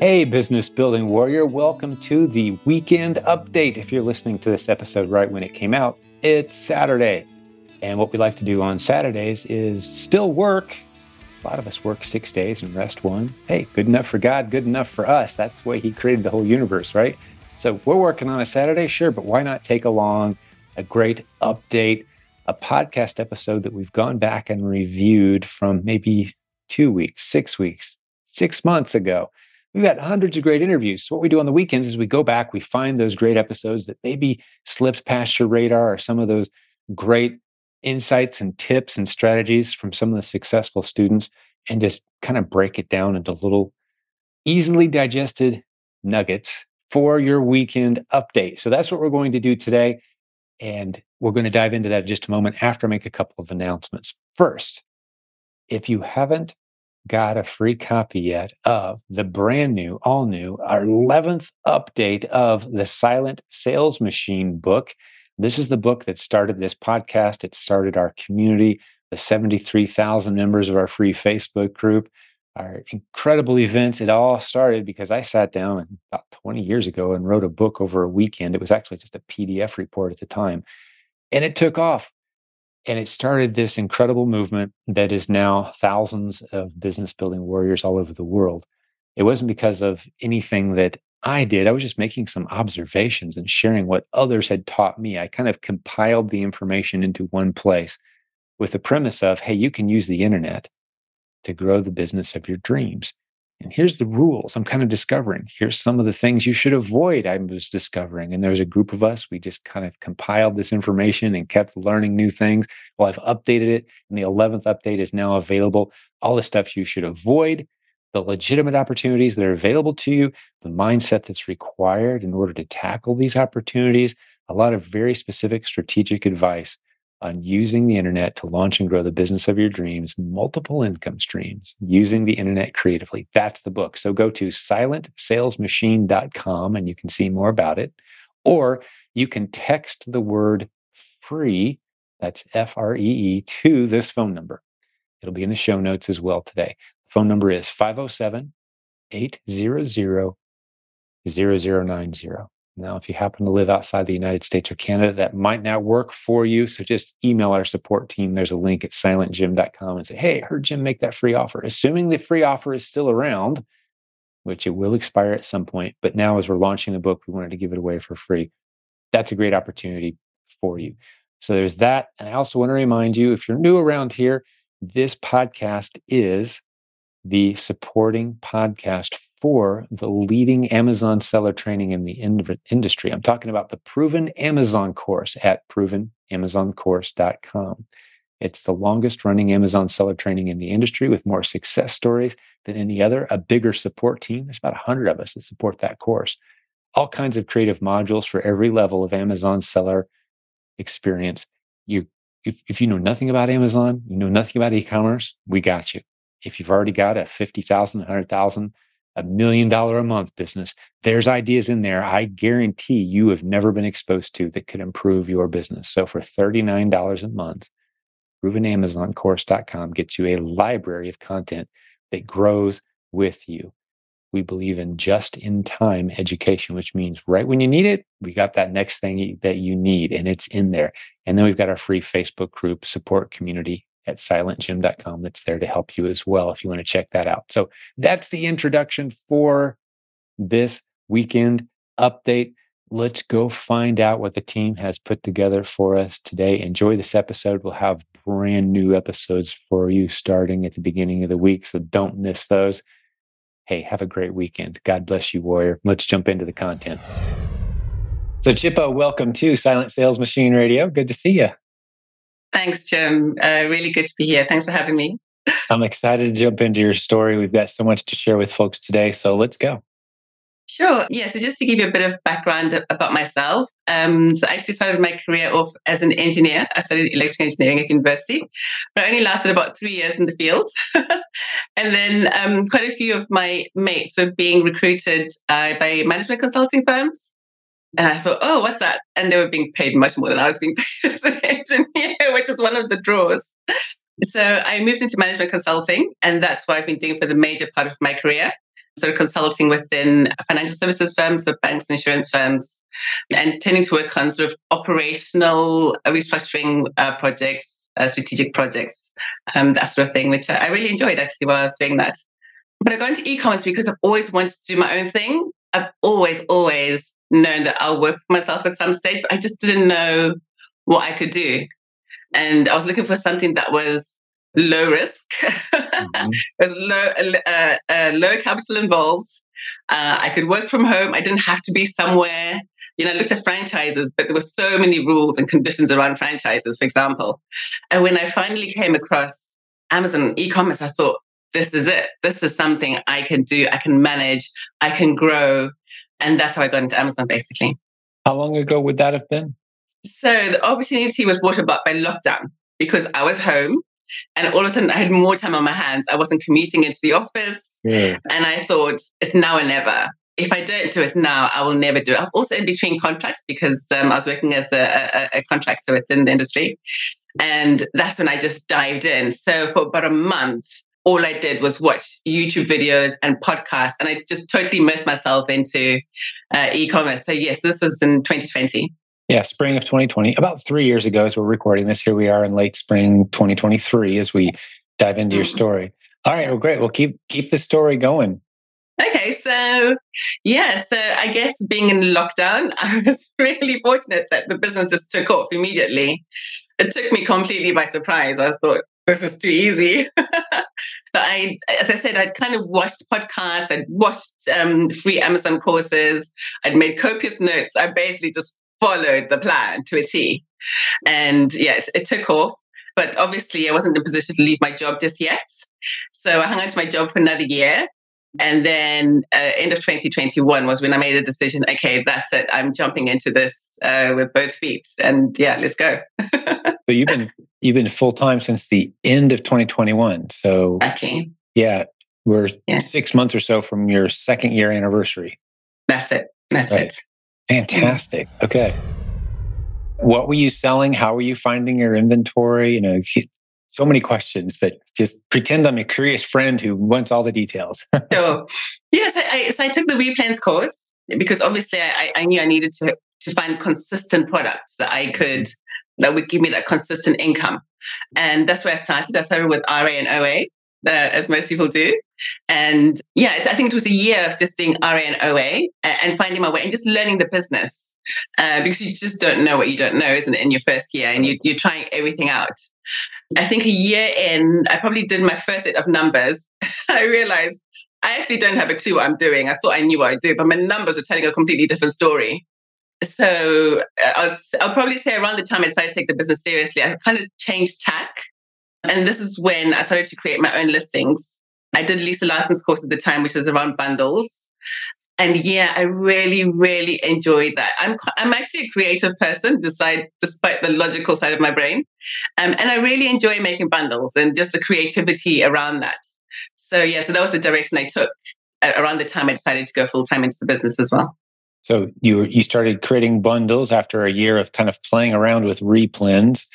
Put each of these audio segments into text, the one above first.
Hey, business building warrior, welcome to the weekend update. If you're listening to this episode right when it came out, it's Saturday. And what we like to do on Saturdays is still work. A lot of us work six days and rest one. Hey, good enough for God, good enough for us. That's the way He created the whole universe, right? So we're working on a Saturday, sure, but why not take along a great update, a podcast episode that we've gone back and reviewed from maybe two weeks, six weeks, six months ago We've got hundreds of great interviews. So what we do on the weekends is we go back, we find those great episodes that maybe slipped past your radar or some of those great insights and tips and strategies from some of the successful students and just kind of break it down into little easily digested nuggets for your weekend update. So that's what we're going to do today. And we're going to dive into that in just a moment after I make a couple of announcements. First, if you haven't got a free copy yet of the brand new, all new, our 11th update of the Silent Sales Machine book. This is the book that started this podcast. It started our community, the 73,000 members of our free Facebook group, our incredible events. It all started because I sat down about 20 years ago and wrote a book over a weekend. It was actually just a PDF report at the time. And it took off. And it started this incredible movement that is now thousands of business building warriors all over the world. It wasn't because of anything that I did. I was just making some observations and sharing what others had taught me. I kind of compiled the information into one place with the premise of hey, you can use the internet to grow the business of your dreams. And here's the rules I'm kind of discovering. Here's some of the things you should avoid. I was discovering. And there's a group of us. We just kind of compiled this information and kept learning new things. Well, I've updated it. And the 11th update is now available. All the stuff you should avoid, the legitimate opportunities that are available to you, the mindset that's required in order to tackle these opportunities, a lot of very specific strategic advice on using the internet to launch and grow the business of your dreams, multiple income streams, using the internet creatively. That's the book. So go to silentsalesmachine.com and you can see more about it. Or you can text the word free, that's F R E E, to this phone number. It'll be in the show notes as well today. The phone number is 507 800 0090. Now, if you happen to live outside the United States or Canada, that might not work for you. So just email our support team. There's a link at silentjim.com and say, hey, I heard Jim make that free offer. Assuming the free offer is still around, which it will expire at some point. But now, as we're launching the book, we wanted to give it away for free. That's a great opportunity for you. So there's that. And I also want to remind you if you're new around here, this podcast is the supporting podcast for the leading Amazon seller training in the in- industry. I'm talking about the Proven Amazon course at provenamazoncourse.com. It's the longest running Amazon seller training in the industry with more success stories than any other, a bigger support team. There's about 100 of us that support that course. All kinds of creative modules for every level of Amazon seller experience. You if, if you know nothing about Amazon, you know nothing about e-commerce, we got you. If you've already got a 50,000, 100,000 a million dollar a month business. There's ideas in there I guarantee you have never been exposed to that could improve your business. So for $39 a month, provenamazoncourse.com gets you a library of content that grows with you. We believe in just in time education, which means right when you need it, we got that next thing that you need and it's in there. And then we've got our free Facebook group support community at silentjim.com that's there to help you as well if you want to check that out. So that's the introduction for this weekend update. Let's go find out what the team has put together for us today. Enjoy this episode. We'll have brand new episodes for you starting at the beginning of the week. So don't miss those. Hey, have a great weekend. God bless you, Warrior. Let's jump into the content. So, Chippo, welcome to Silent Sales Machine Radio. Good to see you. Thanks, Jim. Uh, really good to be here. Thanks for having me. I'm excited to jump into your story. We've got so much to share with folks today. So let's go. Sure. Yeah. So just to give you a bit of background about myself, um, so I actually started my career off as an engineer. I studied electrical engineering at university, but I only lasted about three years in the field. and then um, quite a few of my mates were being recruited uh, by management consulting firms. And I thought, oh, what's that? And they were being paid much more than I was being paid as an engineer, which was one of the draws. So I moved into management consulting, and that's what I've been doing for the major part of my career. sort of consulting within financial services firms, so banks insurance firms, and tending to work on sort of operational restructuring uh, projects, uh, strategic projects, um, that sort of thing, which I really enjoyed actually while I was doing that. But I got into e-commerce because I've always wanted to do my own thing. I've always, always known that I'll work for myself at some stage, but I just didn't know what I could do. And I was looking for something that was low risk. mm-hmm. There's low, uh, uh, low capital involved. Uh, I could work from home. I didn't have to be somewhere. You know, I looked at franchises, but there were so many rules and conditions around franchises, for example. And when I finally came across Amazon e-commerce, I thought, this is it. This is something I can do. I can manage. I can grow. And that's how I got into Amazon, basically. How long ago would that have been? So the opportunity was brought about by lockdown because I was home and all of a sudden, I had more time on my hands. I wasn't commuting into the office. Yeah. And I thought, it's now or never. If I don't do it now, I will never do it. I was also in between contracts because um, I was working as a, a, a contractor within the industry. And that's when I just dived in. So for about a month, all I did was watch YouTube videos and podcasts, and I just totally immersed myself into uh, e-commerce. So yes, this was in 2020. Yeah, spring of 2020, about three years ago, as we're recording this. Here we are in late spring 2023 as we dive into your mm-hmm. story. All right, well, great. We'll keep keep the story going. Okay, so yeah, so I guess being in lockdown, I was really fortunate that the business just took off immediately. It took me completely by surprise. I thought this is too easy. but I, as I said, I'd kind of watched podcasts, I'd watched um, free Amazon courses, I'd made copious notes. I basically just followed the plan to a T. And yeah, it, it took off. But obviously, I wasn't in a position to leave my job just yet. So I hung on to my job for another year. And then uh, end of 2021 was when I made a decision. Okay, that's it. I'm jumping into this uh, with both feet, and yeah, let's go. so you've been you've been full time since the end of 2021. So okay, yeah, we're yeah. six months or so from your second year anniversary. That's it. That's right. it. Fantastic. Okay. What were you selling? How were you finding your inventory? You know, so many questions, but just pretend I'm a curious friend who wants all the details. so, yes, I, I, so I took the Replens course because obviously I, I knew I needed to to find consistent products that I could that would give me that consistent income, and that's where I started. I started with RA and OA, uh, as most people do. And yeah, I think it was a year of just doing RA and OA and finding my way and just learning the business uh, because you just don't know what you don't know, isn't it, in your first year? And you, you're trying everything out. I think a year in, I probably did my first set of numbers. I realized I actually don't have a clue what I'm doing. I thought I knew what I'd do, but my numbers were telling a completely different story. So uh, I was, I'll probably say around the time I decided to take the business seriously, I kind of changed tack and this is when I started to create my own listings. I did Lisa Larson's course at the time, which was around bundles. And yeah, I really, really enjoyed that. I'm I'm actually a creative person, despite despite the logical side of my brain, um, and I really enjoy making bundles and just the creativity around that. So yeah, so that was the direction I took around the time I decided to go full time into the business as well. So you you started creating bundles after a year of kind of playing around with replens.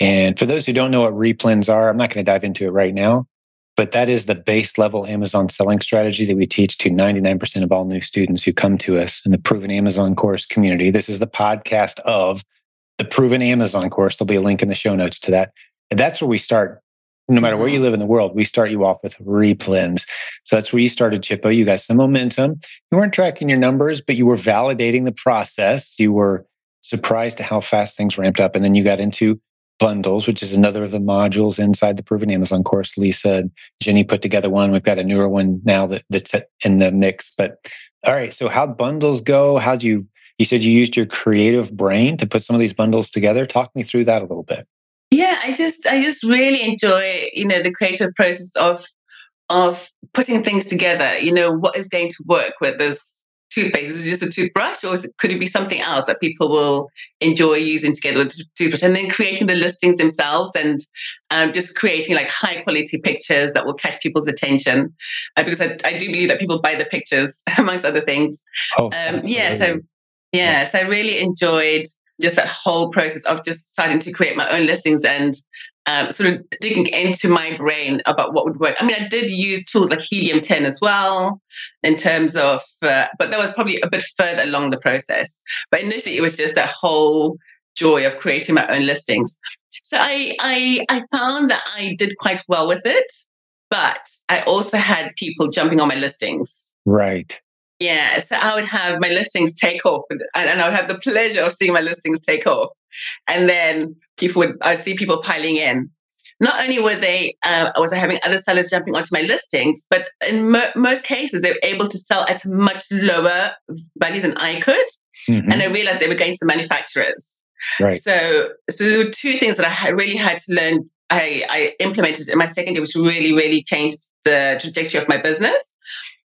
And for those who don't know what replens are, I'm not going to dive into it right now, but that is the base level Amazon selling strategy that we teach to 99% of all new students who come to us in the Proven Amazon course community. This is the podcast of the Proven Amazon course. There'll be a link in the show notes to that. And that's where we start. No matter where you mm-hmm. live in the world, we start you off with replens. So that's where you started, Chippo. You got some momentum. You weren't tracking your numbers, but you were validating the process. You were surprised to how fast things ramped up. And then you got into bundles, which is another of the modules inside the Proven Amazon course. Lisa and Jenny put together one. We've got a newer one now that, that's in the mix. But all right, so how bundles go? How do you? You said you used your creative brain to put some of these bundles together. Talk me through that a little bit. Yeah, I just I just really enjoy you know the creative process of of putting things together. You know what is going to work with this toothpaste? Is it just a toothbrush, or it, could it be something else that people will enjoy using together with toothbrush? And then creating the listings themselves and um, just creating like high quality pictures that will catch people's attention. Uh, because I, I, do believe that people buy the pictures, amongst other things. Oh, um, yeah, so yeah, yeah, so I really enjoyed just that whole process of just starting to create my own listings and um, sort of digging into my brain about what would work. I mean, I did use tools like Helium 10 as well, in terms of, uh, but that was probably a bit further along the process. But initially, it was just that whole joy of creating my own listings. So I, I, I found that I did quite well with it, but I also had people jumping on my listings. Right. Yeah, so I would have my listings take off, and, and I would have the pleasure of seeing my listings take off, and then people would I see people piling in. Not only were they uh, was I having other sellers jumping onto my listings, but in mo- most cases they were able to sell at a much lower value than I could, mm-hmm. and I realized they were going to the manufacturers. Right. So, so there were two things that I really had to learn I, I, implemented in my second year, which really, really changed the trajectory of my business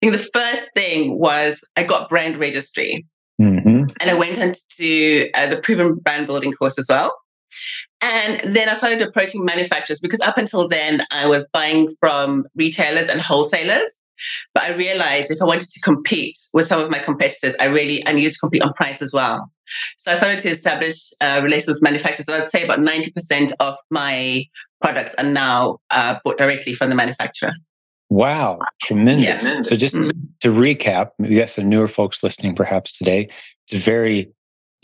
think the first thing was I got brand registry. Mm-hmm. And I went on into uh, the proven brand building course as well. And then I started approaching manufacturers because up until then I was buying from retailers and wholesalers. But I realized if I wanted to compete with some of my competitors, I really I needed to compete on price as well. So I started to establish uh, relations with manufacturers. So I'd say about ninety percent of my products are now uh, bought directly from the manufacturer. Wow, tremendous. Yeah. So just mm-hmm. to recap, we got some newer folks listening perhaps today. It's a very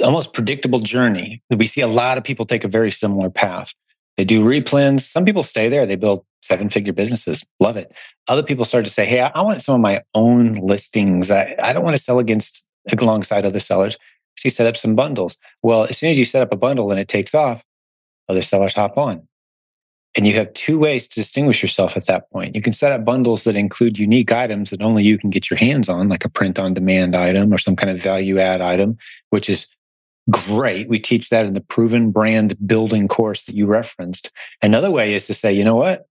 almost predictable journey. We see a lot of people take a very similar path. They do replens. Some people stay there. They build seven figure businesses. Love it. Other people start to say, Hey, I, I want some of my own listings. I, I don't want to sell against alongside other sellers. So you set up some bundles. Well, as soon as you set up a bundle and it takes off, other sellers hop on. And you have two ways to distinguish yourself at that point. You can set up bundles that include unique items that only you can get your hands on, like a print on demand item or some kind of value add item, which is great. We teach that in the proven brand building course that you referenced. Another way is to say, you know what?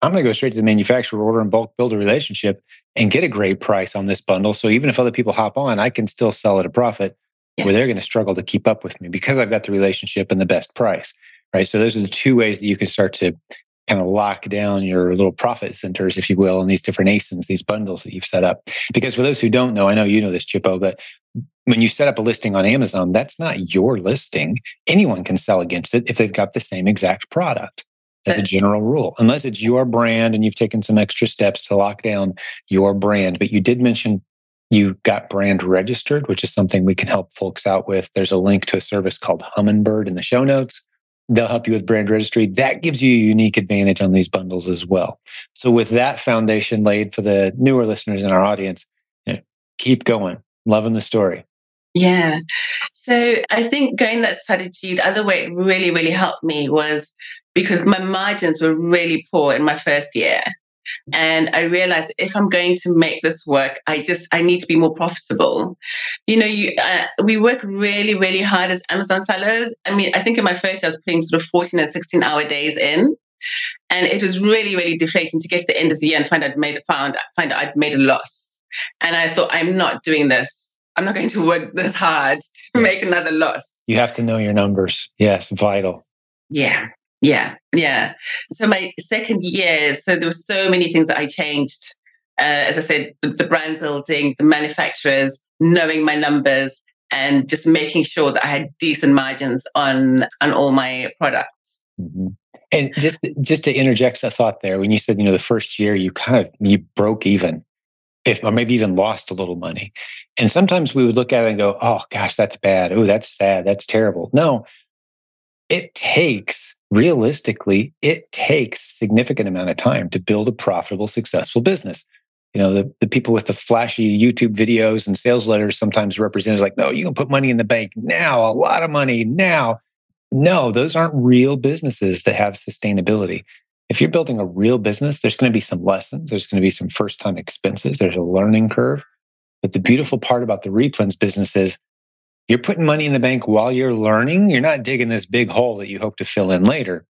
I'm going to go straight to the manufacturer, order and bulk build a relationship and get a great price on this bundle. So even if other people hop on, I can still sell at a profit yes. where they're going to struggle to keep up with me because I've got the relationship and the best price right? So those are the two ways that you can start to kind of lock down your little profit centers, if you will, in these different ASINs, these bundles that you've set up. Because for those who don't know, I know you know this, Chippo, but when you set up a listing on Amazon, that's not your listing. Anyone can sell against it if they've got the same exact product as a general rule, unless it's your brand and you've taken some extra steps to lock down your brand. But you did mention you got brand registered, which is something we can help folks out with. There's a link to a service called Humminbird in the show notes. They'll help you with brand registry. That gives you a unique advantage on these bundles as well. So, with that foundation laid for the newer listeners in our audience, you know, keep going. Loving the story. Yeah. So I think going that strategy, the other way it really, really helped me was because my margins were really poor in my first year. And I realized if I'm going to make this work, I just I need to be more profitable. You know, you uh, we work really really hard as Amazon sellers. I mean, I think in my first year I was putting sort of 14 and 16 hour days in, and it was really really deflating to get to the end of the year and find I'd made found find I'd made a loss. And I thought I'm not doing this. I'm not going to work this hard to yes. make another loss. You have to know your numbers. Yes, vital. Yeah. Yeah, yeah. So my second year, so there were so many things that I changed. Uh, as I said, the, the, brand building, the manufacturers, knowing my numbers, and just making sure that I had decent margins on on all my products. Mm-hmm. And just just to interject a thought there, when you said you know the first year you kind of you broke even, if or maybe even lost a little money, and sometimes we would look at it and go, oh gosh, that's bad. Oh, that's sad. That's terrible. No, it takes realistically, it takes significant amount of time to build a profitable, successful business. You know, the, the people with the flashy YouTube videos and sales letters sometimes represented like, no, you can put money in the bank now, a lot of money now. No, those aren't real businesses that have sustainability. If you're building a real business, there's going to be some lessons, there's going to be some first time expenses, there's a learning curve. But the beautiful part about the replens business is you're putting money in the bank while you're learning. You're not digging this big hole that you hope to fill in later.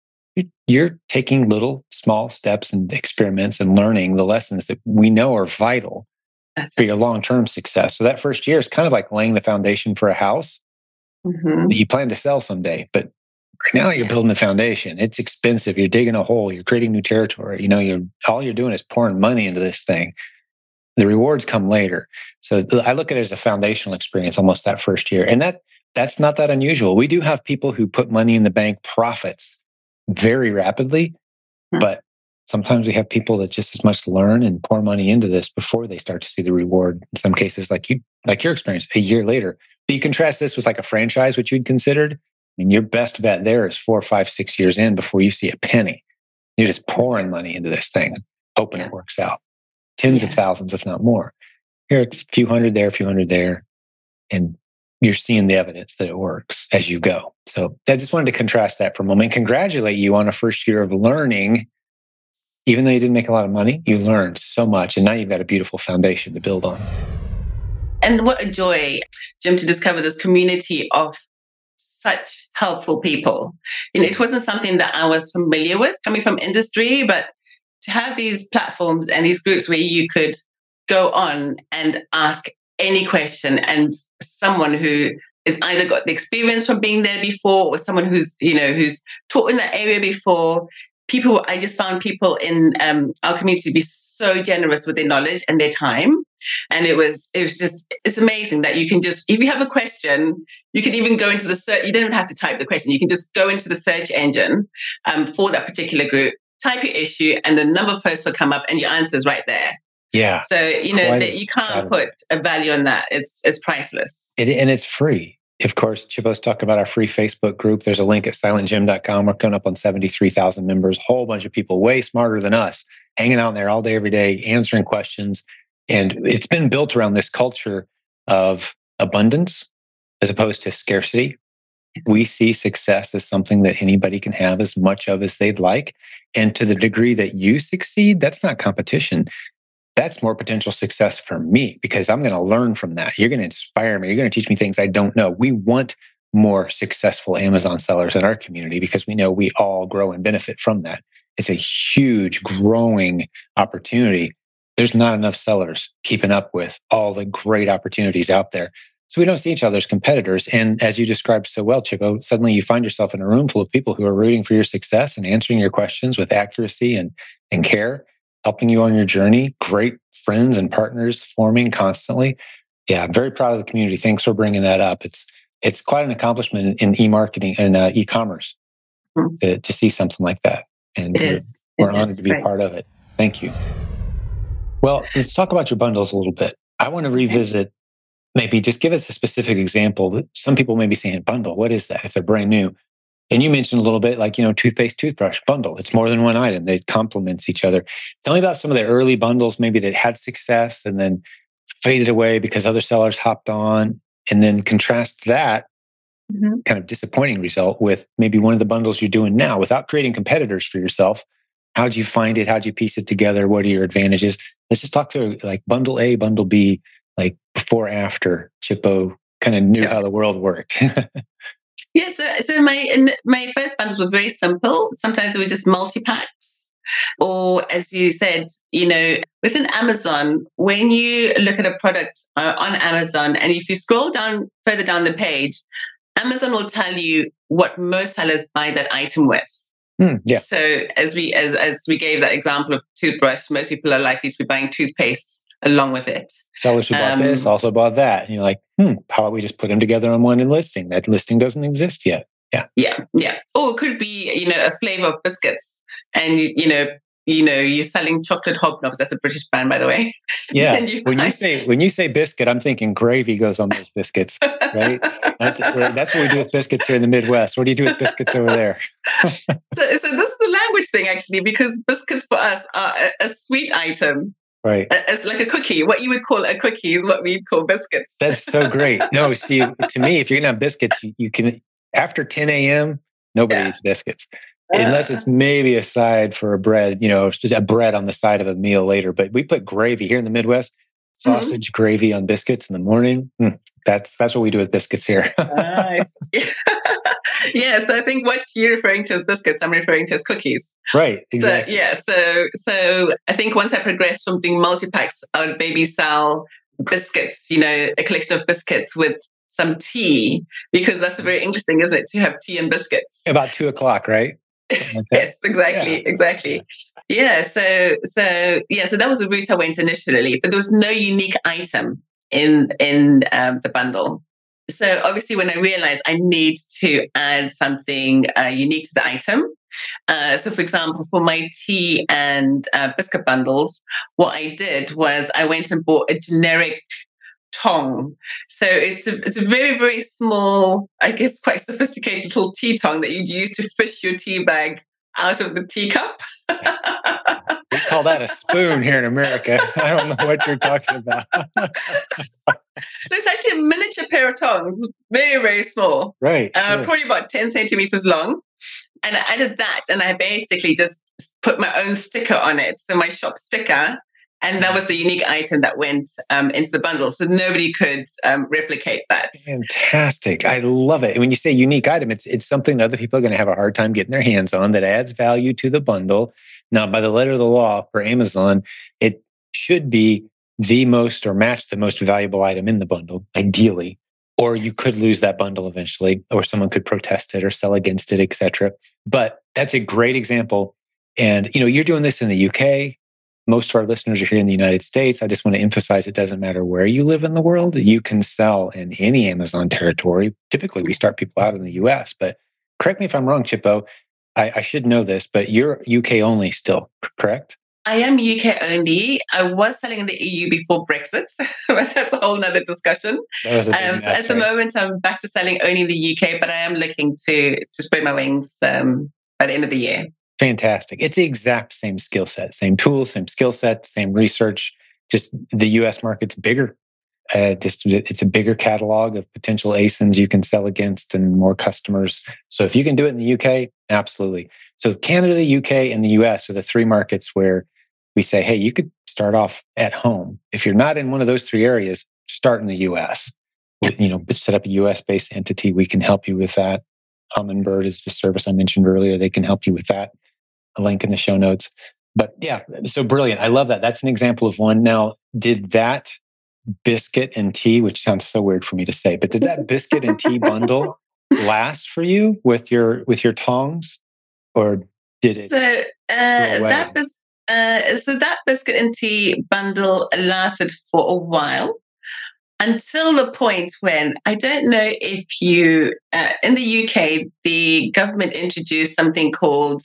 You're taking little small steps and experiments and learning the lessons that we know are vital That's for your long term success. So that first year is kind of like laying the foundation for a house mm-hmm. that you plan to sell someday. But right now you're building the foundation. It's expensive. You're digging a hole. You're creating new territory. You know, you're all you're doing is pouring money into this thing. The rewards come later. So I look at it as a foundational experience almost that first year. And that that's not that unusual. We do have people who put money in the bank profits very rapidly. Mm-hmm. But sometimes we have people that just as much learn and pour money into this before they start to see the reward. In some cases, like you, like your experience, a year later. But you contrast this with like a franchise, which you'd considered. I mean, your best bet there is four, five, six years in before you see a penny. You're just pouring money into this thing, hoping yeah. it works out. Tens yeah. of thousands, if not more. Here it's a few hundred there, a few hundred there. And you're seeing the evidence that it works as you go. So I just wanted to contrast that for a moment. Congratulate you on a first year of learning. Even though you didn't make a lot of money, you learned so much. And now you've got a beautiful foundation to build on. And what a joy, Jim, to discover this community of such helpful people. You know, it wasn't something that I was familiar with coming from industry, but to have these platforms and these groups where you could go on and ask any question and someone who is either got the experience from being there before or someone who's you know who's taught in that area before people i just found people in um, our community to be so generous with their knowledge and their time. And it was it was just it's amazing that you can just if you have a question you can even go into the search you don't even have to type the question you can just go into the search engine um, for that particular group type your issue and the number of posts will come up and your answer is right there yeah. So you know that you can't put a value on that. It's it's priceless. It, and it's free. Of course, Chippo's talked about our free Facebook group. There's a link at silentjim.com. We're coming up on 73,000 members, a whole bunch of people way smarter than us, hanging out there all day, every day, answering questions. And it's been built around this culture of abundance as opposed to scarcity. We see success as something that anybody can have as much of as they'd like. And to the degree that you succeed, that's not competition that's more potential success for me because I'm going to learn from that. You're going to inspire me. You're going to teach me things I don't know. We want more successful Amazon sellers in our community because we know we all grow and benefit from that. It's a huge growing opportunity. There's not enough sellers keeping up with all the great opportunities out there. So we don't see each other as competitors. And as you described so well, Chippo, suddenly you find yourself in a room full of people who are rooting for your success and answering your questions with accuracy and, and care helping you on your journey. Great friends and partners forming constantly. Yeah, I'm very proud of the community. Thanks for bringing that up. It's it's quite an accomplishment in e-marketing and uh, e-commerce mm-hmm. to, to see something like that. And we're, we're honored to be right. part of it. Thank you. Well, let's talk about your bundles a little bit. I want to revisit maybe just give us a specific example. Some people may be saying bundle. What is that? If they're brand new. And you mentioned a little bit like, you know, toothpaste, toothbrush bundle. It's more than one item. They complements each other. Tell me about some of the early bundles maybe that had success and then faded away because other sellers hopped on. And then contrast that mm-hmm. kind of disappointing result with maybe one of the bundles you're doing now without creating competitors for yourself. How'd you find it? How'd you piece it together? What are your advantages? Let's just talk through like bundle A, bundle B, before, after Chippo kind of knew sure. how the world worked. Yeah, so, so my my first bundles were very simple. Sometimes they were just multi packs, or as you said, you know, within Amazon, when you look at a product uh, on Amazon, and if you scroll down further down the page, Amazon will tell you what most sellers buy that item with. Mm, yeah. So as we as as we gave that example of toothbrush, most people are likely to be buying toothpaste along with it. Sellers who bought um, this also bought that. And you're like, hmm, how about we just put them together on one listing? That listing doesn't exist yet. Yeah. Yeah. Yeah. Or it could be, you know, a flavor of biscuits and, you know, you know, you're selling chocolate hobnobs. That's a British brand, by the way. Yeah. you when you say when you say biscuit, I'm thinking gravy goes on those biscuits, right? that's, that's, what we do with biscuits here in the Midwest. What do you do with biscuits over there? so, so this is the language thing, actually, because biscuits for us are a, a sweet item Right. It's like a cookie. What you would call a cookie is what we'd call biscuits. That's so great. No, see, to me, if you're going to have biscuits, you, you, can, after 10 a.m., nobody yeah. eats biscuits. Unless it's maybe a side for a bread, you know, just a bread on the side of a meal later. But we put gravy here in the Midwest, mm-hmm. sausage mm-hmm. gravy on biscuits in the morning. Mm, that's that's what we do with biscuits here. nice. yes, I think what you're referring to as biscuits, I'm referring to as cookies. Right. Exactly. So yeah, so so I think once I progressed from doing multi packs, I would maybe sell biscuits. You know, a collection of biscuits with some tea because that's very interesting, isn't it, to have tea and biscuits about two o'clock, right? Like yes, exactly, yeah. exactly. Yeah. So so yeah, so that was the route I went initially, but there was no unique item in in um, the bundle. So obviously, when I realized I need to add something uh, unique to the item, Uh, so, for example, for my tea and uh, biscuit bundles, what I did was I went and bought a generic tong. So it's a, it's a very, very small, I guess quite sophisticated little tea tong that you'd use to fish your tea bag out of the teacup. we call that a spoon here in America. I don't know what you're talking about. so it's actually a miniature pair of tongs, very, very small. Right. Uh, sure. Probably about 10 centimeters long. And I added that and I basically just put my own sticker on it. So my shop sticker and that was the unique item that went um, into the bundle. So nobody could um, replicate that. Fantastic. I love it. And when you say unique item, it's, it's something other people are going to have a hard time getting their hands on that adds value to the bundle. Now, by the letter of the law for Amazon, it should be the most or match the most valuable item in the bundle, ideally. Or you could lose that bundle eventually, or someone could protest it or sell against it, etc. But that's a great example. And you know, you're doing this in the UK, most of our listeners are here in the United States. I just want to emphasize it doesn't matter where you live in the world. You can sell in any Amazon territory. Typically, we start people out in the US, but correct me if I'm wrong, Chippo. I, I should know this, but you're UK only still, correct? I am UK only. I was selling in the EU before Brexit. But that's a whole nother discussion. Um, so at right. the moment, I'm back to selling only in the UK, but I am looking to to spread my wings um, by the end of the year fantastic. It's the exact same skill set, same tools, same skill set, same research. Just the US market's bigger. Uh, just it's a bigger catalog of potential ASINs you can sell against and more customers. So if you can do it in the UK, absolutely. So Canada, UK, and the US are the three markets where we say, hey, you could start off at home. If you're not in one of those three areas, start in the US. You know, set up a US based entity. We can help you with that. Humminbird is the service I mentioned earlier. They can help you with that a link in the show notes. But yeah, so brilliant. I love that. That's an example of one. Now, did that biscuit and tea, which sounds so weird for me to say, but did that biscuit and tea bundle last for you with your with your tongs, or did it? So uh, that bis- uh, so that biscuit and tea bundle lasted for a while until the point when I don't know if you uh, in the UK the government introduced something called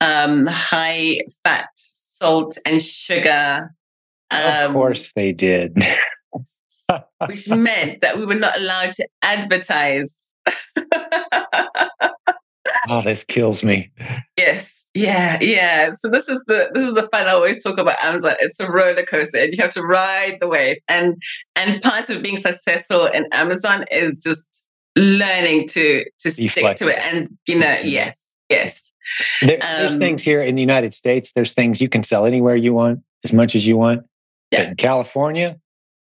um, high fat, salt, and sugar. Um, of course, they did. which meant that we were not allowed to advertise. oh, this kills me. Yes, yeah, yeah. So this is the this is the fun I always talk about Amazon. It's a roller coaster, and you have to ride the wave. And and part of being successful in Amazon is just learning to to Be stick flexible. to it. And you know, mm-hmm. yes, Yes. There, there's um, things here in the United States, there's things you can sell anywhere you want, as much as you want. Yeah. But in California,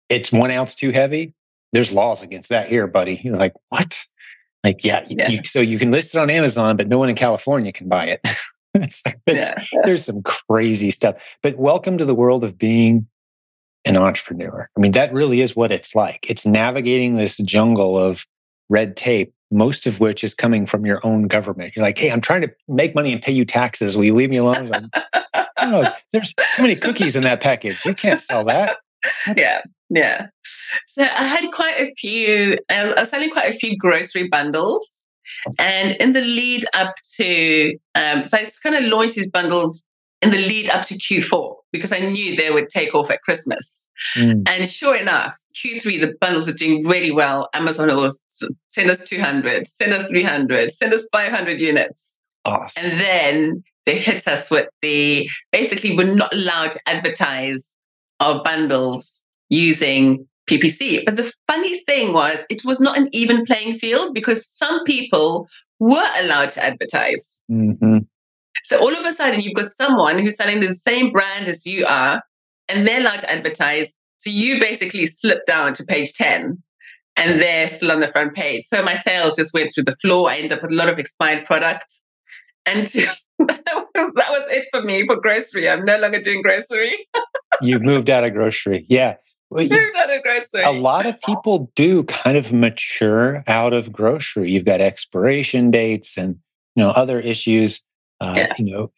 it's one ounce too heavy. There's laws against that here, buddy. You're like, what? Like, yeah. yeah. You, so you can list it on Amazon, but no one in California can buy it. it's, yeah. There's some crazy stuff. But welcome to the world of being an entrepreneur. I mean, that really is what it's like. It's navigating this jungle of red tape most of which is coming from your own government. You're like, hey, I'm trying to make money and pay you taxes. Will you leave me alone? Like, oh, there's too many cookies in that package. You can't sell that. Yeah, yeah. So I had quite a few, I was selling quite a few grocery bundles. And in the lead up to, um, so I kind of launched these bundles in the lead up to Q4 because I knew they would take off at Christmas. Mm. And sure enough, Q3, the bundles are doing really well. Amazon will send us 200, send us 300, send us 500 units. Awesome. And then they hit us with the basically, we're not allowed to advertise our bundles using PPC. But the funny thing was, it was not an even playing field because some people were allowed to advertise. Mm-hmm. So all of a sudden, you've got someone who's selling the same brand as you are, and they're allowed to advertise. So you basically slip down to page 10 and they're still on the front page. So my sales just went through the floor. I ended up with a lot of expired products. And that was it for me for grocery. I'm no longer doing grocery. You've moved out of grocery. Yeah. Well, moved out of grocery. A lot of people do kind of mature out of grocery. You've got expiration dates and you know other issues uh, yeah. You know,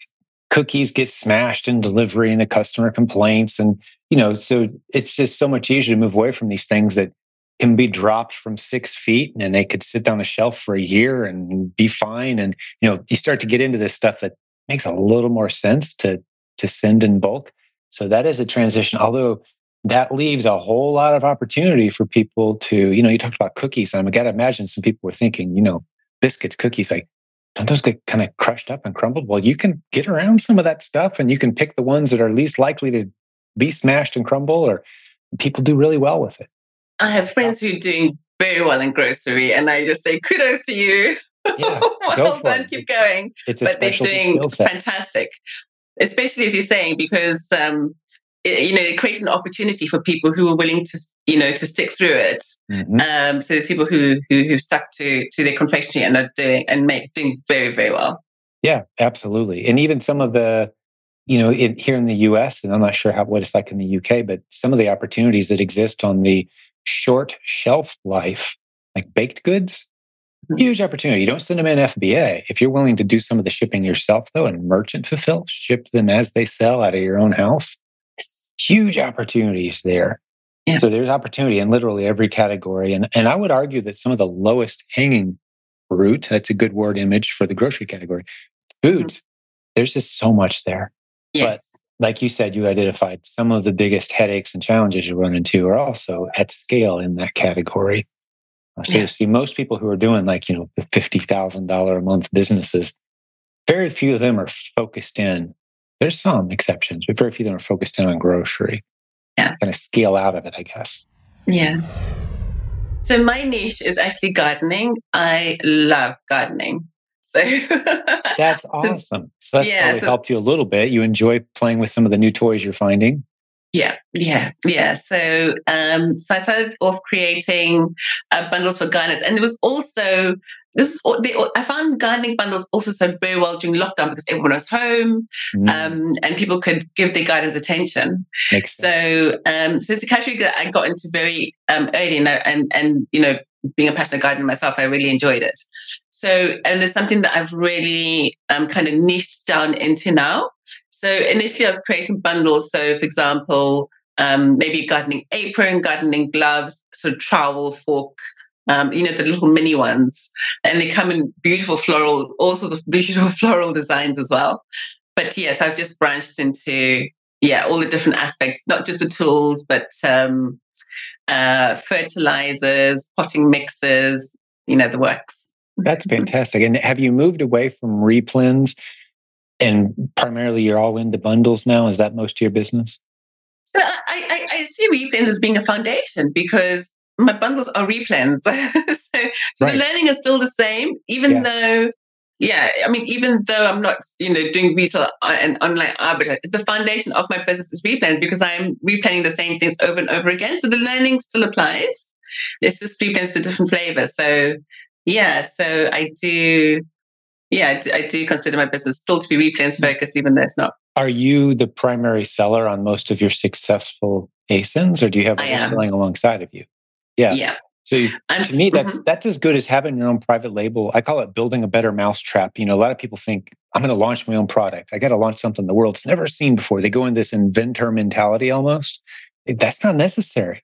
cookies get smashed in delivery and the customer complaints. And, you know, so it's just so much easier to move away from these things that can be dropped from six feet and they could sit down a shelf for a year and be fine. And you know, you start to get into this stuff that makes a little more sense to to send in bulk. So that is a transition. Although that leaves a whole lot of opportunity for people to, you know, you talked about cookies. I'm got to imagine some people were thinking, you know, biscuits, cookies, like don't those get kind of crushed up and crumbled? Well, you can get around some of that stuff and you can pick the ones that are least likely to be smashed and crumble, or people do really well with it. I have friends who are doing very well in grocery, and I just say kudos to you. Yeah, well done, it. keep going. It's a but they're doing fantastic, especially as you're saying, because um, you know, it create an opportunity for people who are willing to, you know, to stick through it. Mm-hmm. Um, so there's people who who who stuck to to their confectionery and are doing and make doing very very well. Yeah, absolutely. And even some of the, you know, in, here in the U.S. and I'm not sure how what it's like in the U.K., but some of the opportunities that exist on the short shelf life, like baked goods, mm-hmm. huge opportunity. You don't send them in FBA if you're willing to do some of the shipping yourself, though, and merchant fulfill, ship them as they sell out of your own house huge opportunities there. Yeah. So there's opportunity in literally every category. And, and I would argue that some of the lowest hanging fruit, that's a good word image for the grocery category, foods, mm-hmm. there's just so much there. Yes. But like you said, you identified some of the biggest headaches and challenges you run into are also at scale in that category. Uh, so yeah. you see most people who are doing like, you know, the $50,000 a month businesses, very few of them are focused in there's some exceptions, but very few of them are focused in on grocery. Yeah. Kind of scale out of it, I guess. Yeah. So my niche is actually gardening. I love gardening. So that's awesome. So that's yeah, probably so, helped you a little bit. You enjoy playing with some of the new toys you're finding. Yeah, yeah, yeah. So, um, so I started off creating uh, bundles for gardeners, and it was also this is they, I found gardening bundles also sold very well during lockdown because everyone was home, mm. um, and people could give their gardens attention. Makes so, um, so it's a category that I got into very um, early, and and and you know, being a passionate gardener myself, I really enjoyed it. So, and it's something that I've really um, kind of niched down into now. So initially, I was creating bundles. So, for example, um, maybe gardening apron, gardening gloves, sort of trowel, fork, um, you know, the little mini ones. And they come in beautiful floral, all sorts of beautiful floral designs as well. But yes, I've just branched into, yeah, all the different aspects, not just the tools, but um, uh, fertilizers, potting mixes, you know, the works. That's fantastic. And have you moved away from replens and primarily you're all into bundles now. Is that most of your business? So I, I, I see replens as being a foundation because my bundles are replens. so, so right. the learning is still the same, even yeah. though, yeah, I mean, even though I'm not, you know, doing retail uh, and online arbitrage, the foundation of my business is replens because I'm replanning the same things over and over again. So the learning still applies. It's just replens the different flavors. So yeah, so I do yeah, I do consider my business still to be replens mm. focused, even though it's not. Are you the primary seller on most of your successful ASINs, or do you have others selling alongside of you? Yeah. Yeah. So to me, that's mm-hmm. that's as good as having your own private label. I call it building a better mousetrap. You know, a lot of people think I'm going to launch my own product. I got to launch something the world's never seen before. They go in this inventor mentality almost. That's not necessary.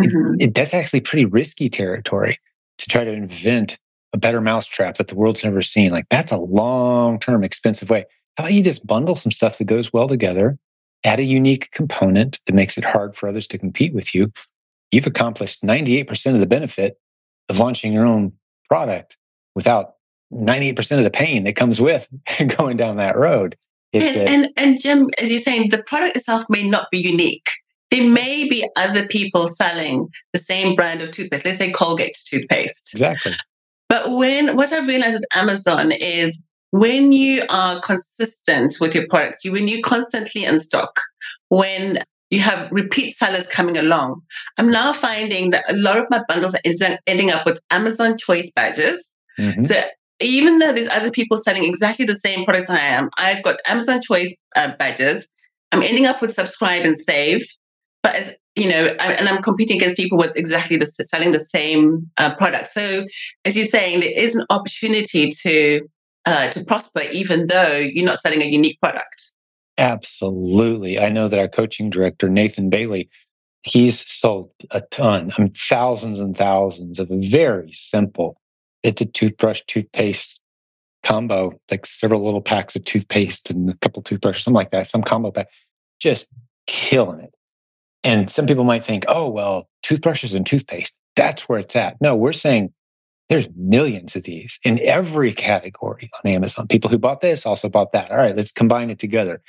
Mm-hmm. It, it, that's actually pretty risky territory to try to invent a better mousetrap that the world's never seen. Like that's a long term expensive way. How about you just bundle some stuff that goes well together, add a unique component that makes it hard for others to compete with you? You've accomplished 98% of the benefit of launching your own product without 98% of the pain that comes with going down that road. And, a, and, and Jim, as you're saying, the product itself may not be unique. There may be other people selling the same brand of toothpaste. Let's say Colgate toothpaste. Exactly. But when what I've realized with Amazon is when you are consistent with your product, you when you're constantly in stock, when you have repeat sellers coming along, I'm now finding that a lot of my bundles are ending up with Amazon choice badges. Mm-hmm. So even though there's other people selling exactly the same products I am, I've got Amazon choice uh, badges. I'm ending up with subscribe and save. But as you know, and I'm competing against people with exactly the selling the same uh, product. So, as you're saying, there is an opportunity to uh, to prosper, even though you're not selling a unique product. Absolutely, I know that our coaching director Nathan Bailey he's sold a ton, I mean, thousands and thousands of very simple. It's a toothbrush, toothpaste combo, like several little packs of toothpaste and a couple toothbrushes, something like that, some combo pack, just killing it. And some people might think, oh, well, toothbrushes and toothpaste, that's where it's at. No, we're saying there's millions of these in every category on Amazon. People who bought this also bought that. All right, let's combine it together.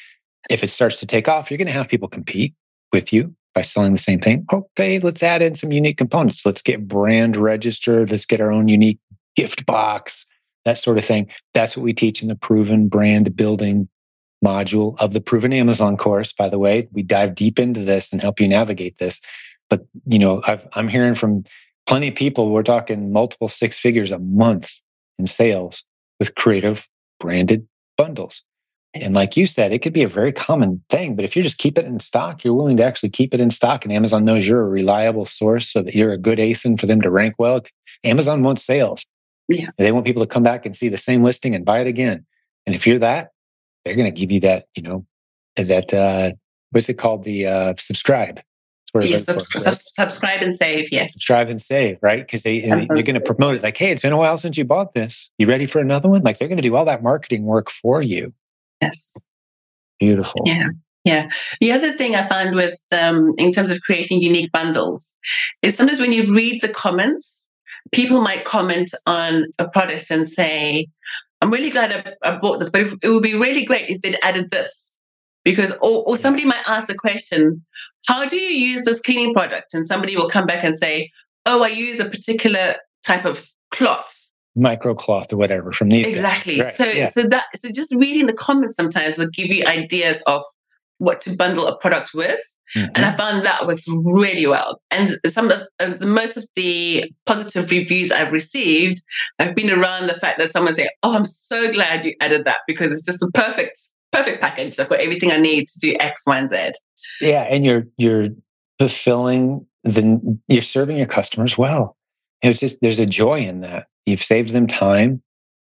If it starts to take off, you're going to have people compete with you by selling the same thing. Okay, let's add in some unique components. Let's get brand registered. Let's get our own unique gift box, that sort of thing. That's what we teach in the proven brand building module of the proven Amazon course. By the way, we dive deep into this and help you navigate this. But you know, i am hearing from plenty of people. We're talking multiple six figures a month in sales with creative branded bundles. And like you said, it could be a very common thing, but if you just keep it in stock, you're willing to actually keep it in stock, and Amazon knows you're a reliable source so that you're a good ASIN for them to rank well. Amazon wants sales. Yeah. They want people to come back and see the same listing and buy it again. And if you're that, they're going to give you that, you know, is that, uh, what's it called? The uh, subscribe. Sub- for, right? subscribe and save. Yes. Subscribe and save, right? Because they, they're going to promote it like, hey, it's been a while since you bought this. You ready for another one? Like they're going to do all that marketing work for you. Yes. Beautiful. Yeah. Yeah. The other thing I find with, um, in terms of creating unique bundles, is sometimes when you read the comments, people might comment on a product and say, I'm really glad I, I bought this, but it would be really great if they'd added this. Because, or, or somebody might ask the question, How do you use this cleaning product? And somebody will come back and say, Oh, I use a particular type of cloth micro cloth or whatever from these exactly right. so yeah. so that so just reading the comments sometimes will give you ideas of what to bundle a product with mm-hmm. and i found that works really well and some of the most of the positive reviews i've received have been around the fact that someone say oh i'm so glad you added that because it's just a perfect perfect package i've got everything i need to do x y and z yeah and you're you're fulfilling the you're serving your customers well and it's just there's a joy in that You've saved them time.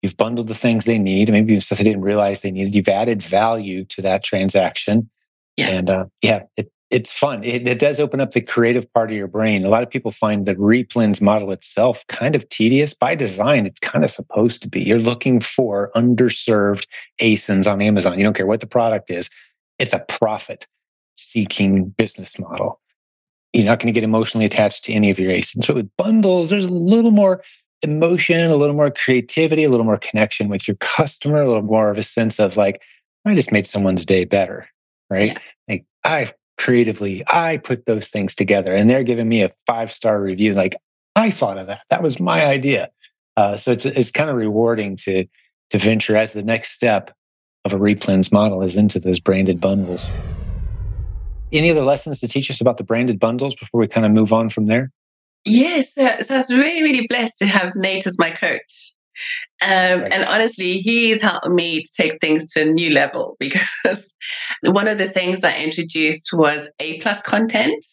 You've bundled the things they need, maybe stuff they didn't realize they needed. You've added value to that transaction. Yeah. And uh, yeah, it, it's fun. It, it, does open up the creative part of your brain. A lot of people find the replens model itself kind of tedious by design. It's kind of supposed to be. You're looking for underserved ASINs on Amazon. You don't care what the product is. It's a profit seeking business model. You're not going to get emotionally attached to any of your ASINs. But with bundles, there's a little more emotion, a little more creativity, a little more connection with your customer, a little more of a sense of like, I just made someone's day better, right? Yeah. Like I creatively, I put those things together and they're giving me a five star review. Like I thought of that. That was my idea. Uh, so it's, it's kind of rewarding to, to venture as the next step of a replens model is into those branded bundles. Any other lessons to teach us about the branded bundles before we kind of move on from there? Yes, so, so I was really, really blessed to have Nate as my coach. Um. And honestly, he's helped me to take things to a new level because one of the things I introduced was A plus content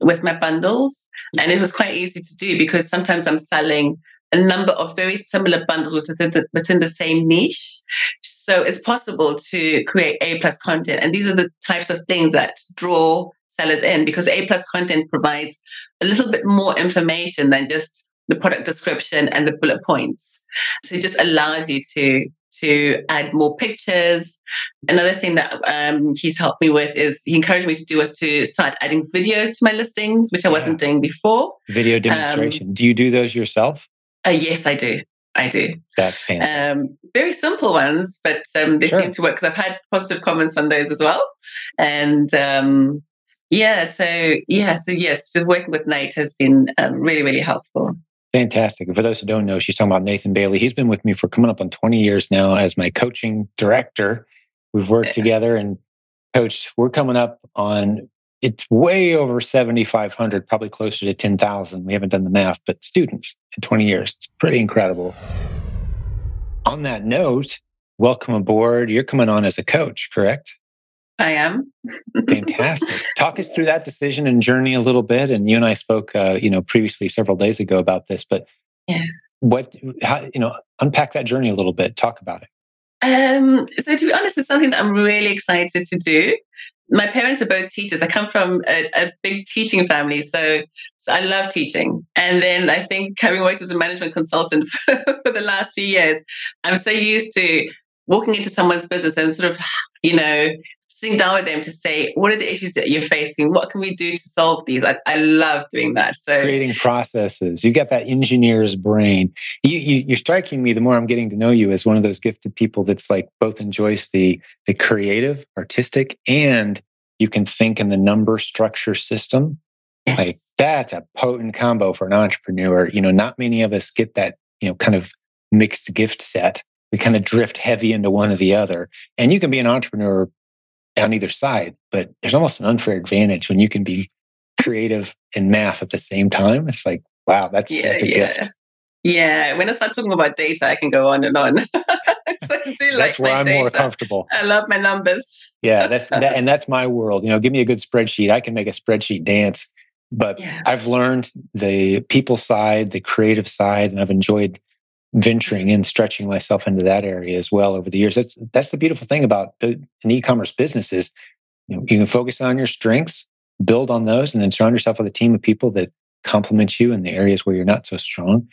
with my bundles. And it was quite easy to do because sometimes I'm selling a number of very similar bundles within the, within the same niche. So it's possible to create A plus content. And these are the types of things that draw sellers in because A plus content provides a little bit more information than just the product description and the bullet points. So it just allows you to to add more pictures. Another thing that um, he's helped me with is he encouraged me to do was to start adding videos to my listings, which I wasn't doing before. Video um, demonstration. Um, do you do those yourself? Uh, yes, I do. I do. That's fantastic. Um, very simple ones, but um, they sure. seem to work because I've had positive comments on those as well. And um, yeah, so yeah, so yes, so working with Nate has been um, really, really helpful. Fantastic. For those who don't know, she's talking about Nathan Bailey. He's been with me for coming up on 20 years now as my coaching director. We've worked eh. together and coached. We're coming up on it's way over 7,500, probably closer to 10,000. We haven't done the math, but students in 20 years. It's pretty incredible. On that note, welcome aboard. You're coming on as a coach, correct? I am. Fantastic. Talk us through that decision and journey a little bit. And you and I spoke, uh, you know, previously several days ago about this. But yeah, what, how, you know, unpack that journey a little bit. Talk about it. Um, so to be honest, it's something that I'm really excited to do. my parents are both teachers. I come from a, a big teaching family, so, so, I love teaching. And then I think having worked as a management consultant for, for the last few years, I'm so used to walking into someone's business and sort of, you know, sitting down with them to say, what are the issues that you're facing? What can we do to solve these? I, I love doing that. So creating processes. You get that engineer's brain. You, you, you're striking me the more I'm getting to know you as one of those gifted people that's like both enjoys the the creative, artistic, and you can think in the number structure system. Yes. Like that's a potent combo for an entrepreneur. You know, not many of us get that, you know, kind of mixed gift set we kind of drift heavy into one or the other. And you can be an entrepreneur on either side, but there's almost an unfair advantage when you can be creative and math at the same time. It's like, wow, that's, yeah, that's a yeah. gift. Yeah, when I start talking about data, I can go on and on. so I do that's where I'm data. more comfortable. I love my numbers. yeah, that's that, and that's my world. You know, give me a good spreadsheet. I can make a spreadsheet dance. But yeah. I've learned the people side, the creative side, and I've enjoyed venturing and stretching myself into that area as well over the years. That's that's the beautiful thing about an e-commerce business is you, know, you can focus on your strengths, build on those, and then surround yourself with a team of people that complement you in the areas where you're not so strong.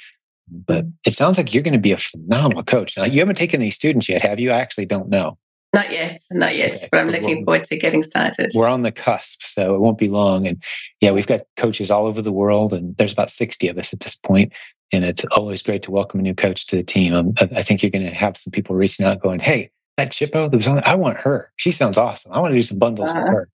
But mm-hmm. it sounds like you're going to be a phenomenal coach. Now, you haven't taken any students yet, have you? I actually don't know. Not yet, not yet, okay. but I'm looking forward to getting started. We're on the cusp, so it won't be long. And yeah, we've got coaches all over the world, and there's about 60 of us at this point. and it's always great to welcome a new coach to the team. Um, I think you're going to have some people reaching out, going, "Hey, that Chippo that was on, I want her. She sounds awesome. I want to do some bundles uh, with uh-huh. her."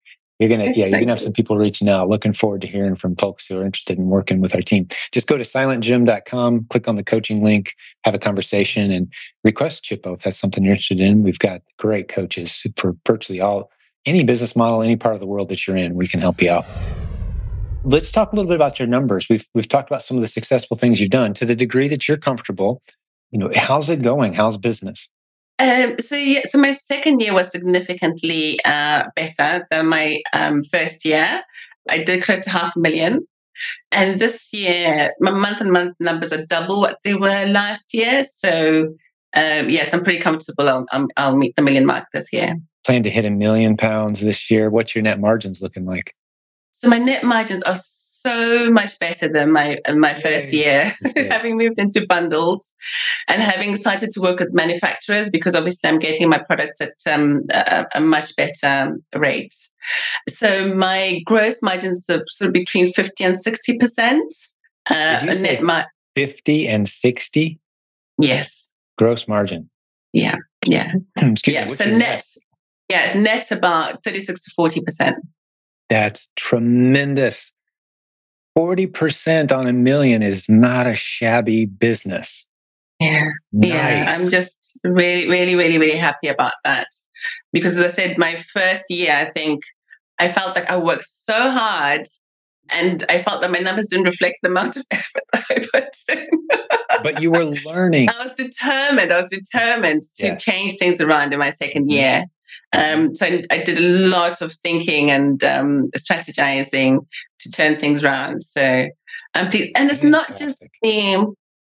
You're gonna, yeah, you're gonna have some people reaching out. Looking forward to hearing from folks who are interested in working with our team. Just go to silentjim.com, click on the coaching link, have a conversation, and request Chippo if that's something you're interested in. We've got great coaches for virtually all any business model, any part of the world that you're in. We can help you out let's talk a little bit about your numbers. We've we've talked about some of the successful things you've done. To the degree that you're comfortable, you know, how's it going? How's business? Um, so yeah, so my second year was significantly uh, better than my um, first year. I did close to half a million, and this year my month and month numbers are double what they were last year. So um, yes, I'm pretty comfortable. I'll, I'll, I'll meet the million mark this year. Plan to hit a million pounds this year. What's your net margins looking like? So my net margins are so much better than my my first year, having moved into bundles and having started to work with manufacturers because obviously I'm getting my products at um, a, a, much better rate. So my gross margins are sort of between fifty and sixty percent. Uh, Did you say mar- fifty and sixty? Yes. Gross margin. Yeah. Yeah. Excuse yeah. Me, so net, net, yeah, it's net about thirty six to forty percent. That's tremendous. 40% on a million is not a shabby business. Yeah. Nice. Yeah. I'm just really, really, really, really happy about that. Because as I said, my first year, I think I felt like I worked so hard and I felt that my numbers didn't reflect the amount of effort that I put in. but you were learning. I was determined. I was determined to yes. change things around in my second mm-hmm. year. Um, so I, did a lot of thinking and um, strategizing to turn things around. So I'm pleased. And it's not just me.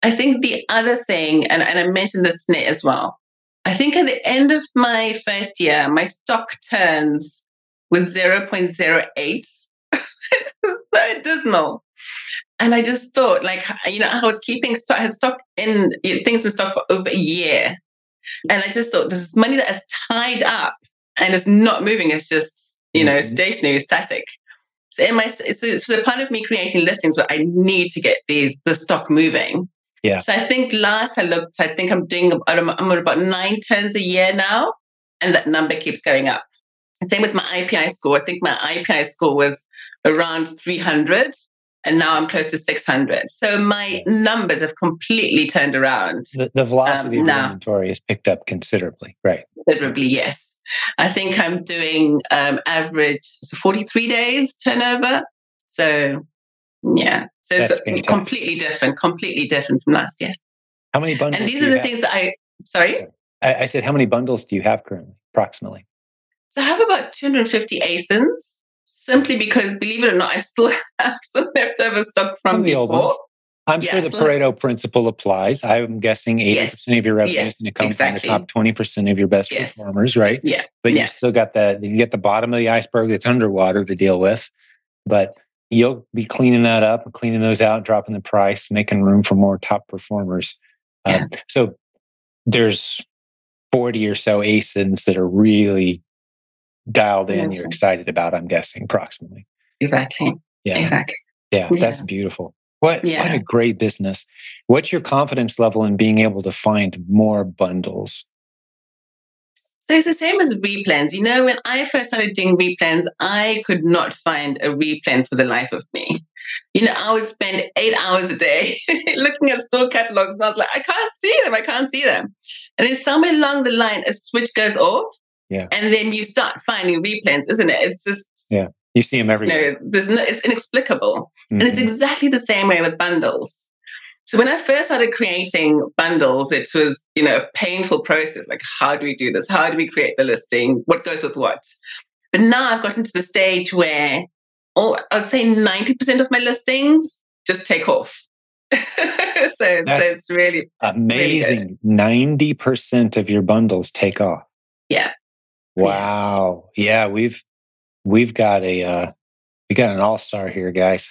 I think the other thing, and, and I mentioned this to Nate as well, I think at the end of my first year, my stock turns was 0.08. so dismal. And I just thought, like, you know, I was keeping stock, had stock in things in stock for over a year. And I just thought this is money that is tied up and it's not moving. It's just, you know, mm-hmm. stationary, static. So in my so, so part of me creating listings where I need to get these the stock moving. Yeah. So I think last I looked, I think I'm doing I'm about nine turns a year now, and that number keeps going up. Same with my IPI score. I think my IPI score was around 300 and now I'm close to 600. So my numbers have completely turned around. The, the velocity um, of the inventory has picked up considerably, right? Considerably, yes. I think I'm doing um, average so 43 days turnover. So yeah, so That's it's completely different, completely different from last year. How many bundles? And these are the have? things that I. Sorry, I, I said, how many bundles do you have currently, approximately? So I have about 250 ASINs simply because, believe it or not, I still have some leftover stock from some the old ones. I'm sure the Pareto principle applies. I'm guessing 80% Yes. of your revenue Yes, is going to come exactly. from the top 20% of your best Yes. performers, right? Yeah. But Yeah. you still got the you get the bottom of the iceberg that's underwater to deal with. But you'll be cleaning that up cleaning those out, dropping the price, making room for more top performers. Yeah. Um, so there's 40 or so ASINs that are really dialed in, you're excited about, I'm guessing, approximately. Exactly. Yeah. Exactly. Yeah, that's Yeah. beautiful. What what a great business. What's your confidence level in being able to find more bundles? So it's the same as replens. You know, when I first started doing replens, I could not find a replen for the life of me. You know, I would spend eight hours a day looking at store catalogs and I was like, I can't see them. I can't see them. And then somewhere along the line, a switch goes off. Yeah. And then you start finding replens, isn't it? It's just, yeah. You see them every you know, there's no, it's inexplicable. And it's Mhm. exactly the same way with bundles. So when I first started creating bundles, it was, you know, a painful process. Like, how do we do this? How do we create the listing? What goes with what? But now I've gotten to the stage where, oh, I'd say 90% of my listings just take off. so, so it's really, Amazing. 90% of your bundles take off. Yeah. Wow. Yeah, we've we've got a uh we got an all-star here, guys.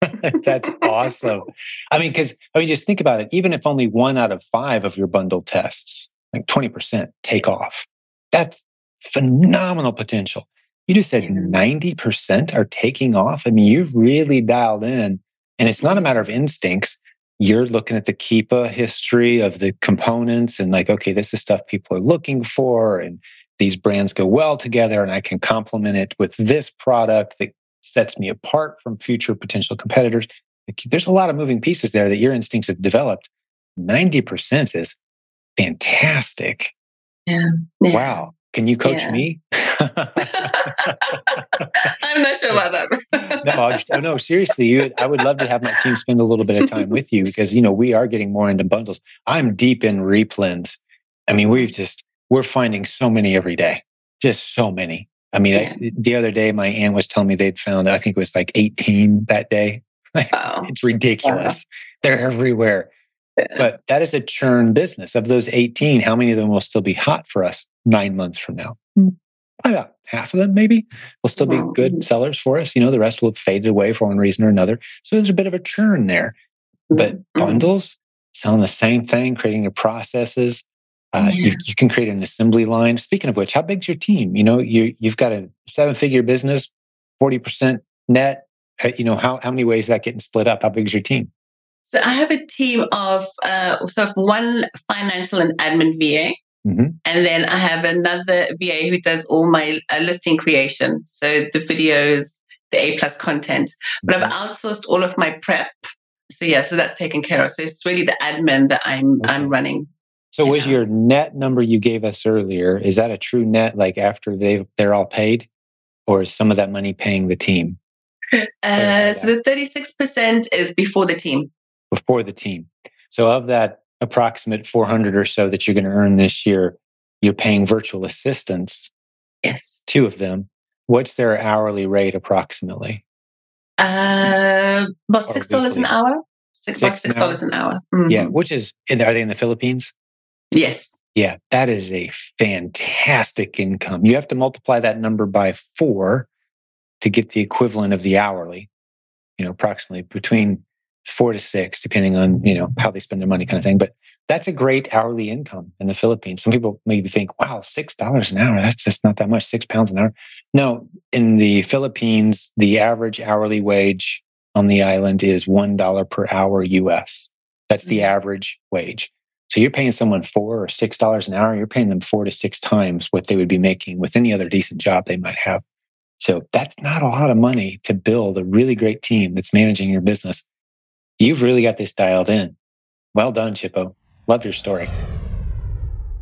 That's awesome. I mean, because I mean, just think about it. Even if only one out of five of your bundle tests, like 20%, take off, that's phenomenal potential. You just said 90% are taking off. I mean, you've really dialed in. And it's not a matter of instincts. You're looking at the Keepa history of the components and like, okay, this is stuff people are looking for. And these brands go well together. And I can complement it with this product that sets me apart from future potential competitors. There's a lot of moving pieces there that your instincts have developed. 90% is fantastic. yeah. Wow. Can you coach Yeah. me? I'm not sure about that. no, just, oh, no, seriously, you, I would love to have my team spend a little bit of time with you because, you know, we are getting more into bundles. I'm deep in replens. I mean, we've just, we're finding so many every day, just so many. I mean, I- the other day, my aunt was telling me they'd found, I think it was like 18 that day. Wow. It's ridiculous. They're everywhere. But that is a churn business. Of those 18, how many of them will still be hot for us nine months from now? Probably about half of them, maybe, will still be Wow. good sellers for us. You know, the rest will have faded away for one reason or another. So there's a bit of a churn there. But Mhm. bundles, selling the same thing, creating your processes. Uh, you, Yeah. you can create an assembly line. Speaking of which, how big's your team? You know, you you've got a seven figure business, forty percent net. Uh, You know, how how many ways is that getting split up? How big's your team? So I have a team of uh, so of one financial and admin VA, Mhm. and then I have another VA who does all my uh, listing creation, so the videos, the A plus content. But I've outsourced all of my prep. So yeah, so that's taken care of. So it's really the admin that I'm Okay. I'm running. So was your net number you gave us earlier? Is that a true net? Like after they they're all paid, or is some of that money paying the team Uh, so the thirty six percent is before the team. before the team? So of that approximate four hundred or so that you're going to earn this year, you're paying virtual assistants, Yes. two of them. What's their hourly rate approximately? Uh, about six dollars an hour. Six, about Six an six dollars an hour. Mhm. Yeah, which is are they in the Philippines? Yes. Yeah, that is a fantastic income. You have to multiply that number by four to get the equivalent of the hourly, you know, approximately between four to six, depending on, you know, how they spend their money kind of thing. But that's a great hourly income in the Philippines. Some people maybe think, wow, $6 an hour, that's just not that much, six pounds an hour. No, in the Philippines, the average hourly wage on the island is $1 per hour US. That's the Mhm. average wage. So you're paying someone four or six dollars an hour. You're paying them four to six times what they would be making with any other decent job they might have. So that's not a lot of money to build a really great team that's managing your business. You've really got this dialed in. Well done, Chippo. Love your story.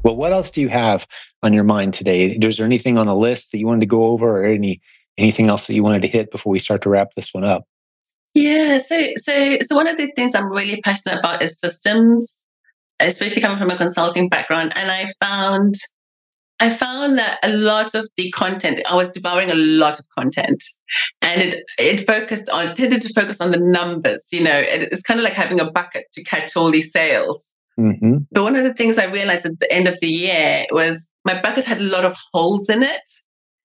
Well, what else do you have on your mind today? Is there anything on the list that you wanted to go over, or any anything else that you wanted to hit before we start to wrap this one up? Yeah, so so so one of the things I'm really passionate about is systems, especially coming from a consulting background. And I found I found that a lot of the content, I was devouring a lot of content and it, it focused on, tended to focus on the numbers. You know, it, it's kind of like having a bucket to catch all these sales. Mm-hmm. But one of the things I realized at the end of the year was my bucket had a lot of holes in it.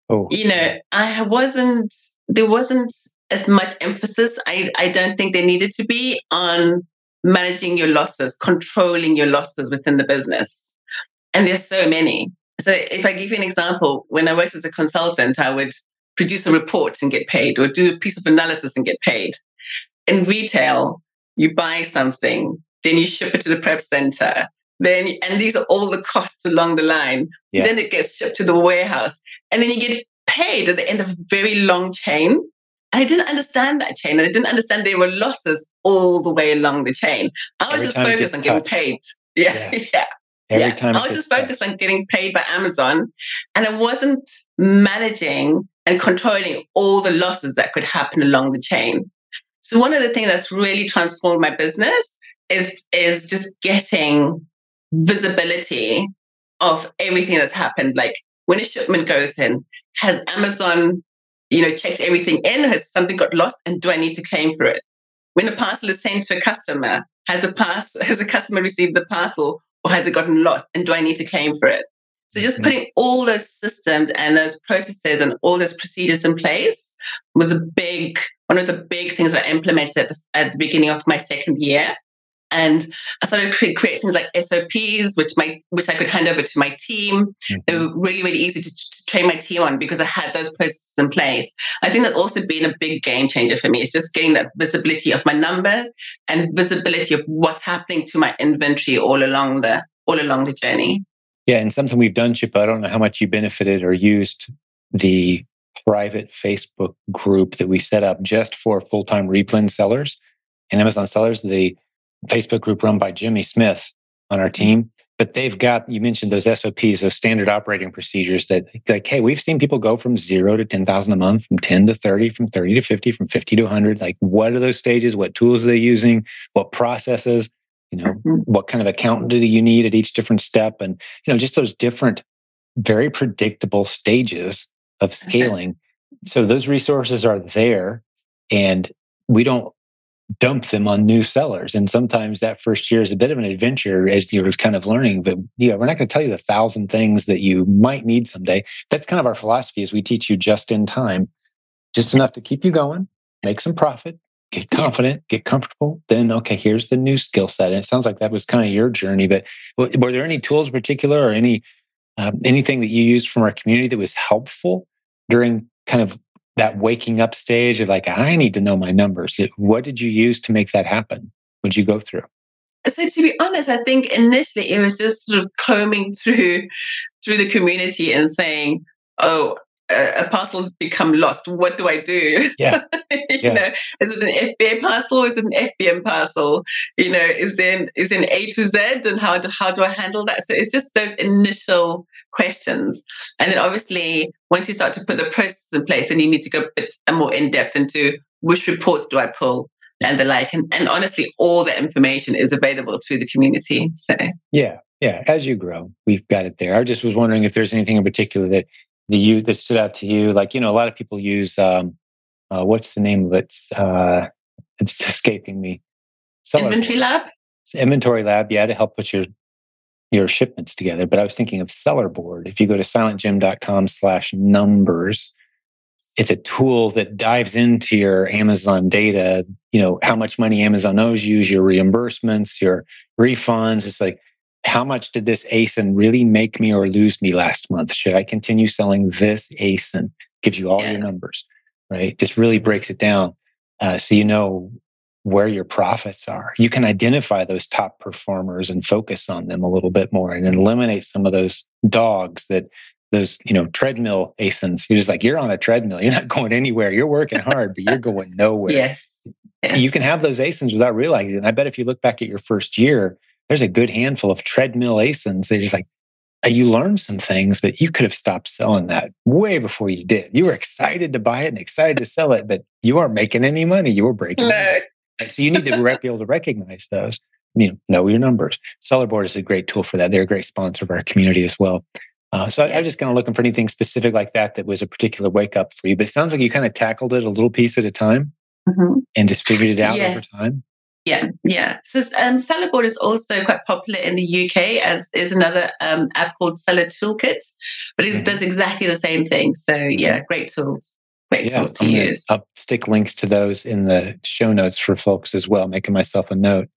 Oh. You know, I wasn't, there wasn't as much emphasis, I, I don't think there needed to be on managing your losses, controlling your losses within the business. And there's so many. So if I give you an example, when I worked as a consultant, I would produce a report and get paid or do a piece of analysis and get paid. In retail, you buy something, then you ship it to the prep center. Then, and these are all the costs along the line. Yeah. Then it gets shipped to the warehouse. And then you get paid at the end of a very long chain. I didn't understand that chain. And I didn't understand there were losses all the way along the chain. I was Every just focused on getting paid. Yeah. Yes. yeah. Every yeah. time I was just focused touched. on getting paid by Amazon and I wasn't managing and controlling all the losses that could happen along the chain. So one of the things that's really transformed my business is, is just getting visibility of everything that's happened. Like when a shipment goes in, has Amazon, you know, checked everything in? Has something got lost? And do I need to claim for it? When a parcel is sent to a customer, has a pass has a customer received the parcel or has it gotten lost? And do I need to claim for it? So just mm-hmm. putting all those systems and those processes and all those procedures in place was a big, one of the big things that I implemented at the, at the beginning of my second year. And I started to create, things like SOPs, which my which I could hand over to my team. Mm-hmm. They were really, really easy to, to, train my team on because I had those processes in place. I think that's also been a big game changer for me. It's just getting that visibility of my numbers and visibility of what's happening to my inventory all along the all along the journey. Yeah, and something we've done, Chip. I don't know how much you benefited or used the private Facebook group that we set up just for full time Replen sellers and Amazon sellers. The Facebook group run by Jimmy Smith on our team. But they've got, you mentioned those SOPs, those standard operating procedures that, like, hey, we've seen people go from zero to 10,000 a month, from 10 to 30, from 30 to 50, from 50 to 100. Like, what are those stages? What tools are they using? What processes? You know, mm-hmm. what kind of accountant do you need at each different step? And, you know, just those different, very predictable stages of scaling. so those resources are there. And we don't dump them on new sellers. And sometimes that first year is a bit of an adventure as you're kind of learning. But yeah, we're not going to tell you the thousand things that you might need someday. That's kind of our philosophy is we teach you just in time, just enough to keep you going, make some profit, get confident, get comfortable. Then, okay, here's the new skill set. And it sounds like that was kind of your journey. But were there any tools in particular or any um, anything that you used from our community that was helpful during kind of that waking up stage of like, I need to know my numbers. What did you use to make that happen? Would you go through? So to be honest, I think initially it was just sort of combing through through the community and saying, "Oh, Uh, a, parcel has become lost. What do I do? Yeah. you yeah. know, is it an FBA parcel? Is it an FBM parcel? You know, is there is an A to Z and how do, how do I handle that? So it's just those initial questions. And then obviously once you start to put the process in place and you need to go a bit more in depth into which reports do I pull and the like. And, and honestly, all that information is available to the community. So yeah. Yeah, as you grow, we've got it there. I just was wondering if there's anything in particular that the you that stood out to you? Like, you know, a lot of people use um, uh, what's the name of it? Uh, it's escaping me. Seller inventory lab. It's inventory lab, yeah, to help put your your shipments together. But I was thinking of Sellerboard. If you go to silentjim.com slash numbers, it's a tool that dives into your Amazon data, you know, how much money Amazon owes you, your reimbursements, your refunds. It's like how much did this ASIN really make me or lose me last month? Should I continue selling this ASIN? Gives you all yeah. your numbers, right? Just really breaks it down uh, so you know where your profits are. You can identify those top performers and focus on them a little bit more and eliminate some of those dogs that those, you know, treadmill ASINs. You're just like, you're on a treadmill. You're not going anywhere. You're working hard, but you're going nowhere. yes. yes. You can have those ASINs without realizing it. And I bet if you look back at your first year, there's a good handful of treadmill ASINs. They're just like, uh, you learned some things, but you could have stopped selling that way before you did. You were excited to buy it and excited to sell it, but you weren't making any money. You were breaking. so you need to be able to recognize those. You know, know your numbers. Sellerboard is a great tool for that. They're a great sponsor of our community as well. Uh, so yes. I, am just kind of looking for anything specific like that that was a particular wake up for you. But it sounds like you kind of tackled it a little piece at a time mm-hmm. and just figured it out yes. over time. Yeah, yeah. So um, Sellerboard is also quite popular in the UK, as is another um, app called Seller Toolkit, but it mm-hmm. does exactly the same thing. So yeah, great tools. Great yeah, tools to use. I'll stick links to those in the show notes for folks as well, making myself a note.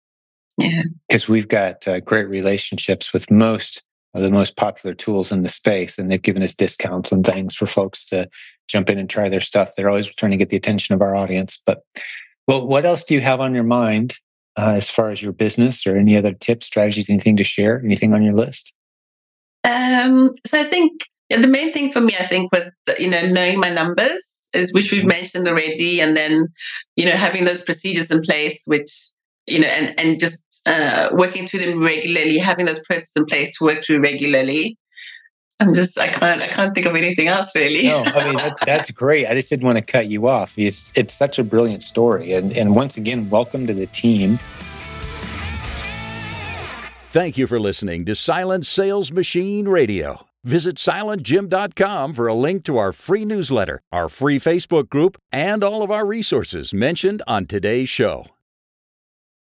Yeah. Because we've got uh, great relationships with most of the most popular tools in the space, and they've given us discounts and things for folks to jump in and try their stuff. They're always trying to get the attention of our audience. But, well, what else do you have on your mind uh, as far as your business or any other tips, strategies, anything to share? Anything on your list? Um, so I think the main thing for me, I think, was you know knowing my numbers, is which we've mm-hmm. mentioned already, and then you know having those procedures in place, which you know, and, and just uh, working through them regularly, having those processes in place to work through regularly. I'm just, I can't, I can't think of anything else really. no, I mean, that, that's great. I just didn't want to cut you off. It's, it's such a brilliant story. And, and once again, welcome to the team. Thank you for listening to Silent Sales Machine Radio. Visit silentjim.com for a link to our free newsletter, our free Facebook group, and all of our resources mentioned on today's show.